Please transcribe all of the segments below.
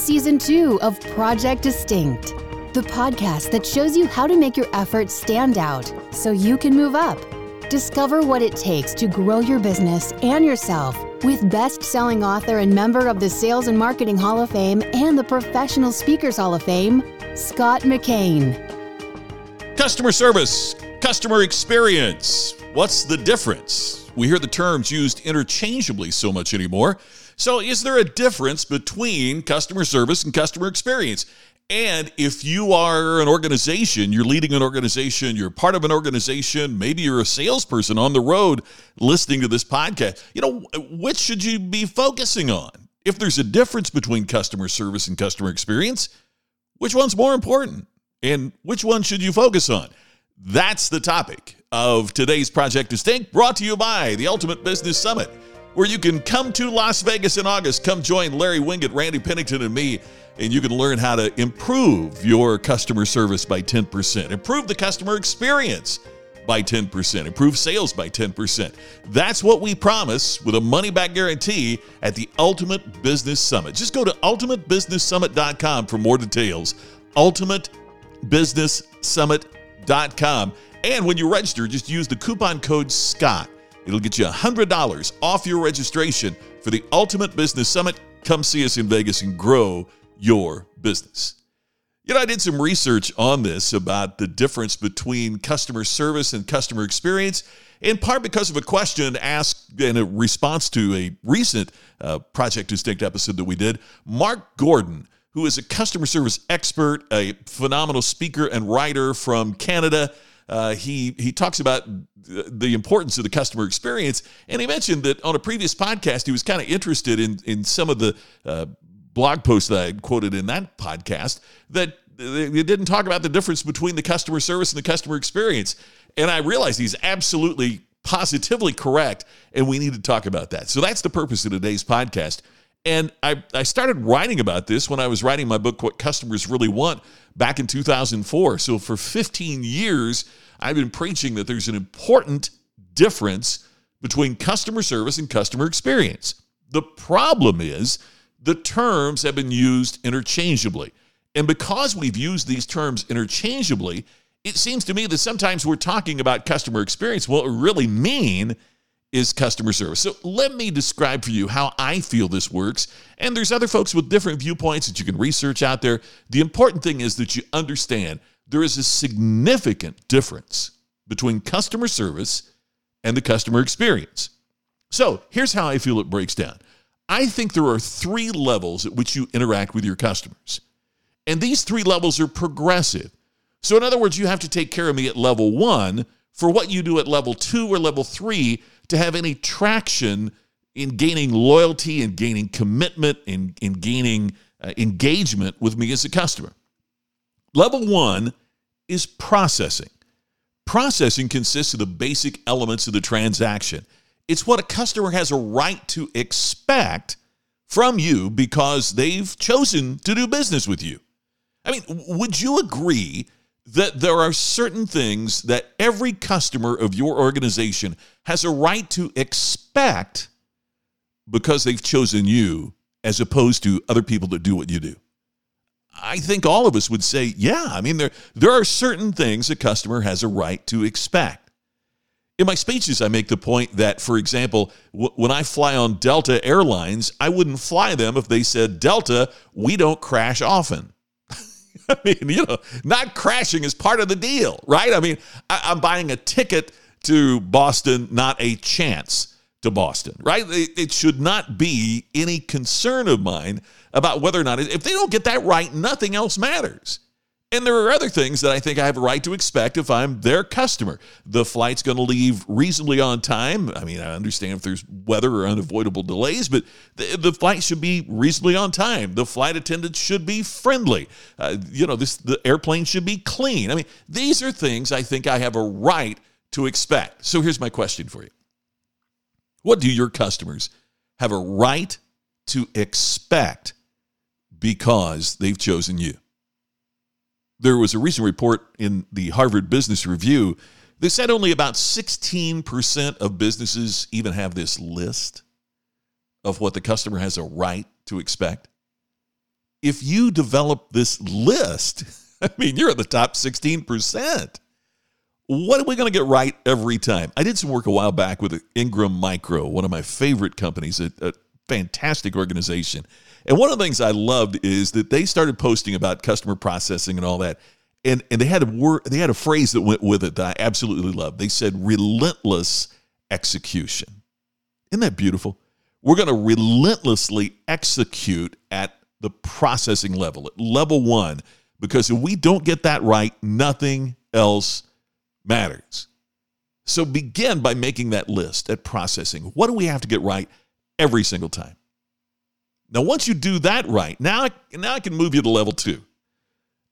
Season 2 of Project Distinct, the podcast that shows you how to make your efforts stand out so you can move up. Discover what it takes to grow your business and yourself with best selling author and member of the Sales and Marketing Hall of Fame and the Professional Speakers Hall of Fame, Scott McKain. Customer service, customer experience. What's the difference? We hear the terms used interchangeably so much anymore. So, is there a difference between customer service and customer experience? And if you are an organization, you're leading an organization, you're part of an organization, maybe you're a salesperson on the road listening to this podcast, you know, which should you be focusing on? If there's a difference between customer service and customer experience, which one's more important? And which one should you focus on? That's the topic of today's Project Distinct, brought to you by the Ultimate Business Summit where you can come to Las Vegas in August. Come join Larry Winget, Randy Pennington, and me, and you can learn how to improve your customer service by 10%, improve the customer experience by 10%, improve sales by 10%. That's what we promise with a money back guarantee at the Ultimate Business Summit. Just go to ultimatebusinesssummit.com for more details. Ultimatebusinesssummit.com. And when you register, just use the coupon code SCOTT It'll get you $100 off your registration for the Ultimate Business Summit. Come see us in Vegas and grow your business. You know, I did some research on this about the difference between customer service and customer experience, in part because of a question asked in a response to a recent uh, Project Distinct episode that we did. Mark Gordon, who is a customer service expert, a phenomenal speaker and writer from Canada, uh, he he talks about the importance of the customer experience, and he mentioned that on a previous podcast he was kind of interested in in some of the uh, blog posts that I quoted in that podcast that they didn't talk about the difference between the customer service and the customer experience, and I realized he's absolutely positively correct, and we need to talk about that. So that's the purpose of today's podcast. And I, I started writing about this when I was writing my book, What Customers Really Want, back in 2004. So for 15 years, I've been preaching that there's an important difference between customer service and customer experience. The problem is the terms have been used interchangeably. And because we've used these terms interchangeably, it seems to me that sometimes we're talking about customer experience. What we really mean is customer service. So let me describe for you how I feel this works. And there's other folks with different viewpoints that you can research out there. The important thing is that you understand there is a significant difference between customer service and the customer experience. So here's how I feel it breaks down. I think there are three levels at which you interact with your customers. And these three levels are progressive. So, in other words, you have to take care of me at level one for what you do at level two or level three to have any traction in gaining loyalty and gaining commitment and in, in gaining uh, engagement with me as a customer. Level one is processing. Processing consists of the basic elements of the transaction. It's what a customer has a right to expect from you because they've chosen to do business with you. I mean, would you agree that there are certain things that every customer of your organization has a right to expect because they've chosen you as opposed to other people that do what you do. I think all of us would say, yeah, I mean, there, there are certain things a customer has a right to expect. In my speeches, I make the point that, for example, w- when I fly on Delta Airlines, I wouldn't fly them if they said, Delta, we don't crash often. I mean, you know, not crashing is part of the deal, right? I mean, I, am buying a ticket to Boston, not a chance to Boston, right? It, it, should not be any concern of mine about whether or not, if they don't get that right, nothing else matters. And there are other things that I think I have a right to expect if I'm their customer. The flight's going to leave reasonably on time. I mean, I understand if there's weather or unavoidable delays, but the, the flight should be reasonably on time. The flight attendants should be friendly. Uh, you know, this the airplane should be clean. I mean, these are things I think I have a right to expect. So here's my question for you. What do your customers have a right to expect because they've chosen you? There was a recent report in the Harvard Business Review that said only about 16% of businesses even have this list of what the customer has a right to expect. if you develop this list, I mean, you're at the top 16%. What are we going to get right every time? I did some work a while back with Ingram Micro, one of my favorite companies, a, a fantastic organization. And one of the things I loved is that they started posting about customer processing and all that. And, and they had a word, they had a phrase that went with it that I absolutely loved. They said relentless execution. Isn't that beautiful? We're going to relentlessly execute at the processing level, at level one, because if we don't get that right, nothing else matters. So begin by making that list at processing. What do we have to get right every single time? Now, once you do that right, now, now I can move you to level two.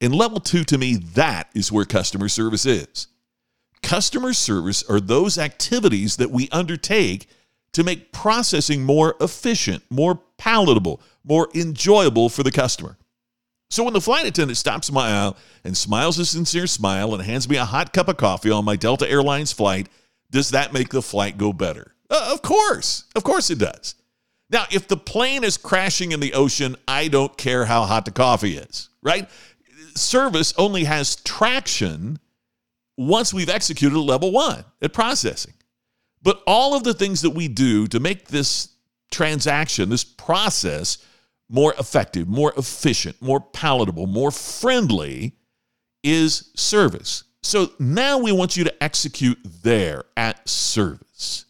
In level two, to me, that is where customer service is. Customer service are those activities that we undertake to make processing more efficient, more palatable, more enjoyable for the customer. So when the flight attendant stops my aisle and smiles a sincere smile and hands me a hot cup of coffee on my Delta Airlines flight, does that make the flight go better? Uh, of course. Of course it does. Now, if the plane is crashing in the ocean, I don't care how hot the coffee is, right? Service only has traction once we've executed level one at processing. But all of the things that we do to make this transaction, this process, more effective, more efficient, more palatable, more friendly is service. So now we want you to execute there at service.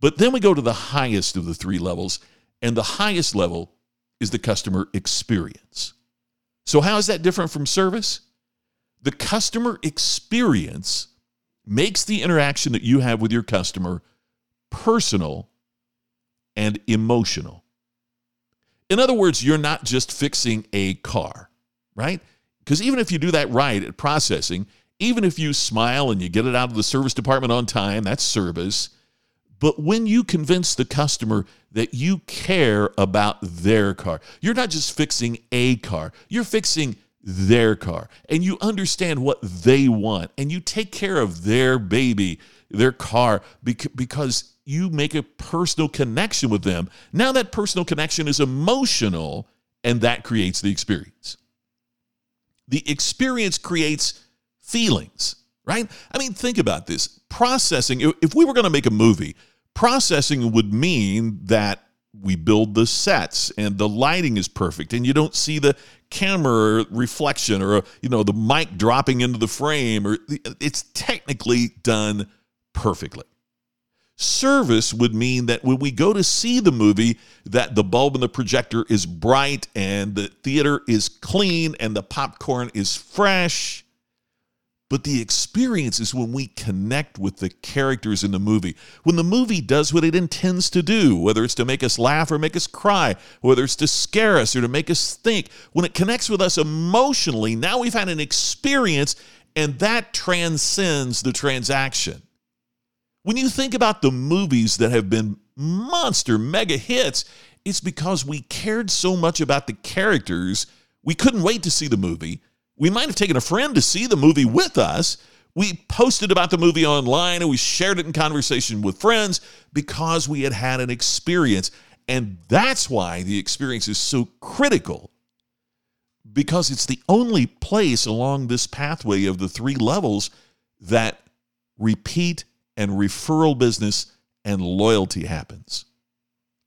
But then we go to the highest of the three levels, and the highest level is the customer experience. So, how is that different from service? The customer experience makes the interaction that you have with your customer personal and emotional. In other words, you're not just fixing a car, right? Because even if you do that right at processing, even if you smile and you get it out of the service department on time, that's service. But when you convince the customer that you care about their car, you're not just fixing a car, you're fixing their car and you understand what they want and you take care of their baby, their car, because you make a personal connection with them. Now that personal connection is emotional and that creates the experience. The experience creates feelings, right? I mean, think about this. Processing, if we were going to make a movie, processing would mean that we build the sets and the lighting is perfect and you don't see the camera reflection or you know the mic dropping into the frame or it's technically done perfectly service would mean that when we go to see the movie that the bulb in the projector is bright and the theater is clean and the popcorn is fresh but the experience is when we connect with the characters in the movie. When the movie does what it intends to do, whether it's to make us laugh or make us cry, whether it's to scare us or to make us think, when it connects with us emotionally, now we've had an experience and that transcends the transaction. When you think about the movies that have been monster mega hits, it's because we cared so much about the characters, we couldn't wait to see the movie we might have taken a friend to see the movie with us. We posted about the movie online and we shared it in conversation with friends because we had had an experience. And that's why the experience is so critical because it's the only place along this pathway of the three levels that repeat and referral business and loyalty happens.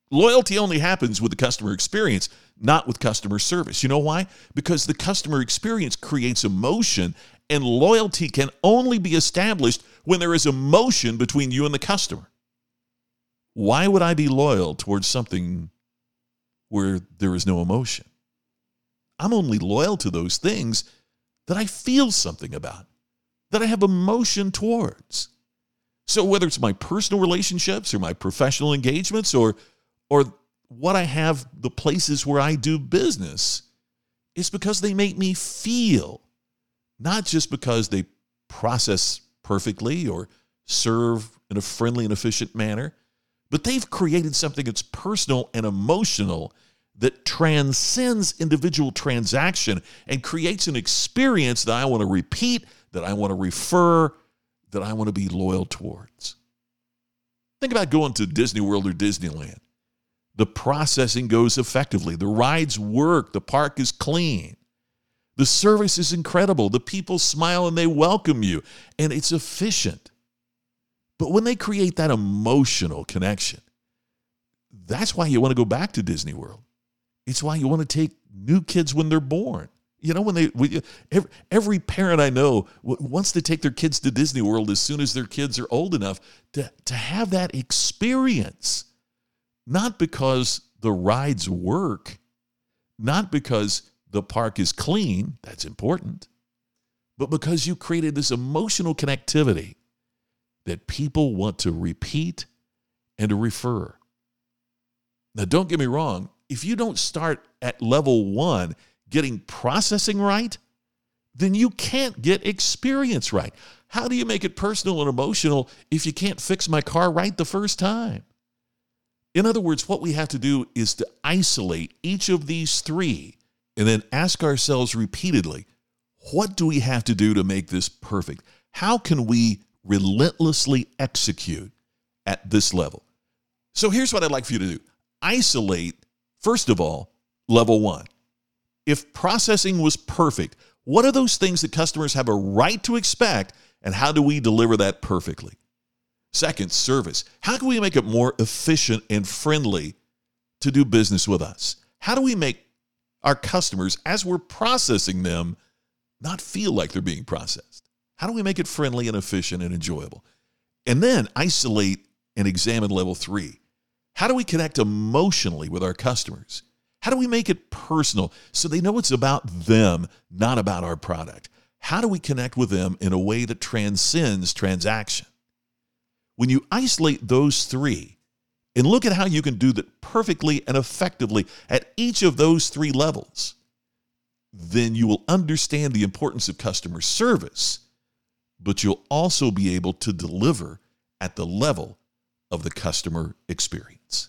Loyalty only happens with the customer experience not with customer service. You know why? Because the customer experience creates emotion, and loyalty can only be established when there is emotion between you and the customer. Why would I be loyal towards something where there is no emotion? I'm only loyal to those things that I feel something about, that I have emotion towards. So whether it's my personal relationships or my professional engagements or or what I have, the places where I do business, is because they make me feel, not just because they process perfectly or serve in a friendly and efficient manner, but they've created something that's personal and emotional that transcends individual transaction and creates an experience that I want to repeat, that I want to refer, that I want to be loyal towards. Think about going to Disney World or Disneyland The processing goes effectively. The rides work. The park is clean. The service is incredible. The people smile and they welcome you, and it's efficient. But when they create that emotional connection, that's why you want to go back to Disney World. It's why you want to take new kids when they're born. You know, when they, when, every, every parent I know wants to take their kids to Disney World as soon as their kids are old enough to, to have that experience. Not because the rides work, not because the park is clean, that's important, but because you created this emotional connectivity that people want to repeat and to refer. Now, don't get me wrong, if you don't start at level one getting processing right, then you can't get experience right. How do you make it personal and emotional if you can't fix my car right the first time? In other words, what we have to do is to isolate each of these three and then ask ourselves repeatedly what do we have to do to make this perfect? How can we relentlessly execute at this level? So here's what I'd like for you to do isolate, first of all, level one. If processing was perfect, what are those things that customers have a right to expect, and how do we deliver that perfectly? Second, service. How can we make it more efficient and friendly to do business with us? How do we make our customers, as we're processing them, not feel like they're being processed? How do we make it friendly and efficient and enjoyable? And then isolate and examine level three. How do we connect emotionally with our customers? How do we make it personal so they know it's about them, not about our product? How do we connect with them in a way that transcends transaction? When you isolate those three and look at how you can do that perfectly and effectively at each of those three levels, then you will understand the importance of customer service, but you'll also be able to deliver at the level of the customer experience.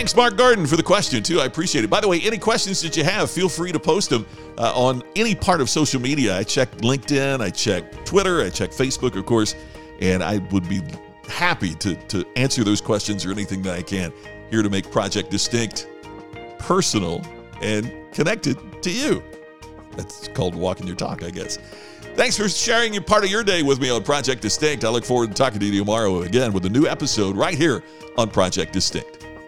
Thanks, Mark Garden, for the question, too. I appreciate it. By the way, any questions that you have, feel free to post them uh, on any part of social media. I check LinkedIn, I check Twitter, I check Facebook, of course, and I would be happy to, to answer those questions or anything that I can here to make Project Distinct personal and connected to you. That's called walking your talk, I guess. Thanks for sharing your part of your day with me on Project Distinct. I look forward to talking to you tomorrow again with a new episode right here on Project Distinct.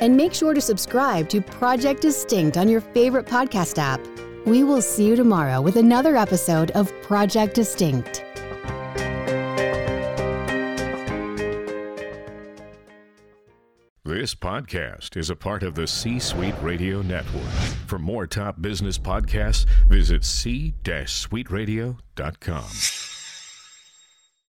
and make sure to subscribe to Project Distinct on your favorite podcast app. We will see you tomorrow with another episode of Project Distinct. This podcast is a part of the C Suite Radio Network. For more top business podcasts, visit c-suiteradio.com.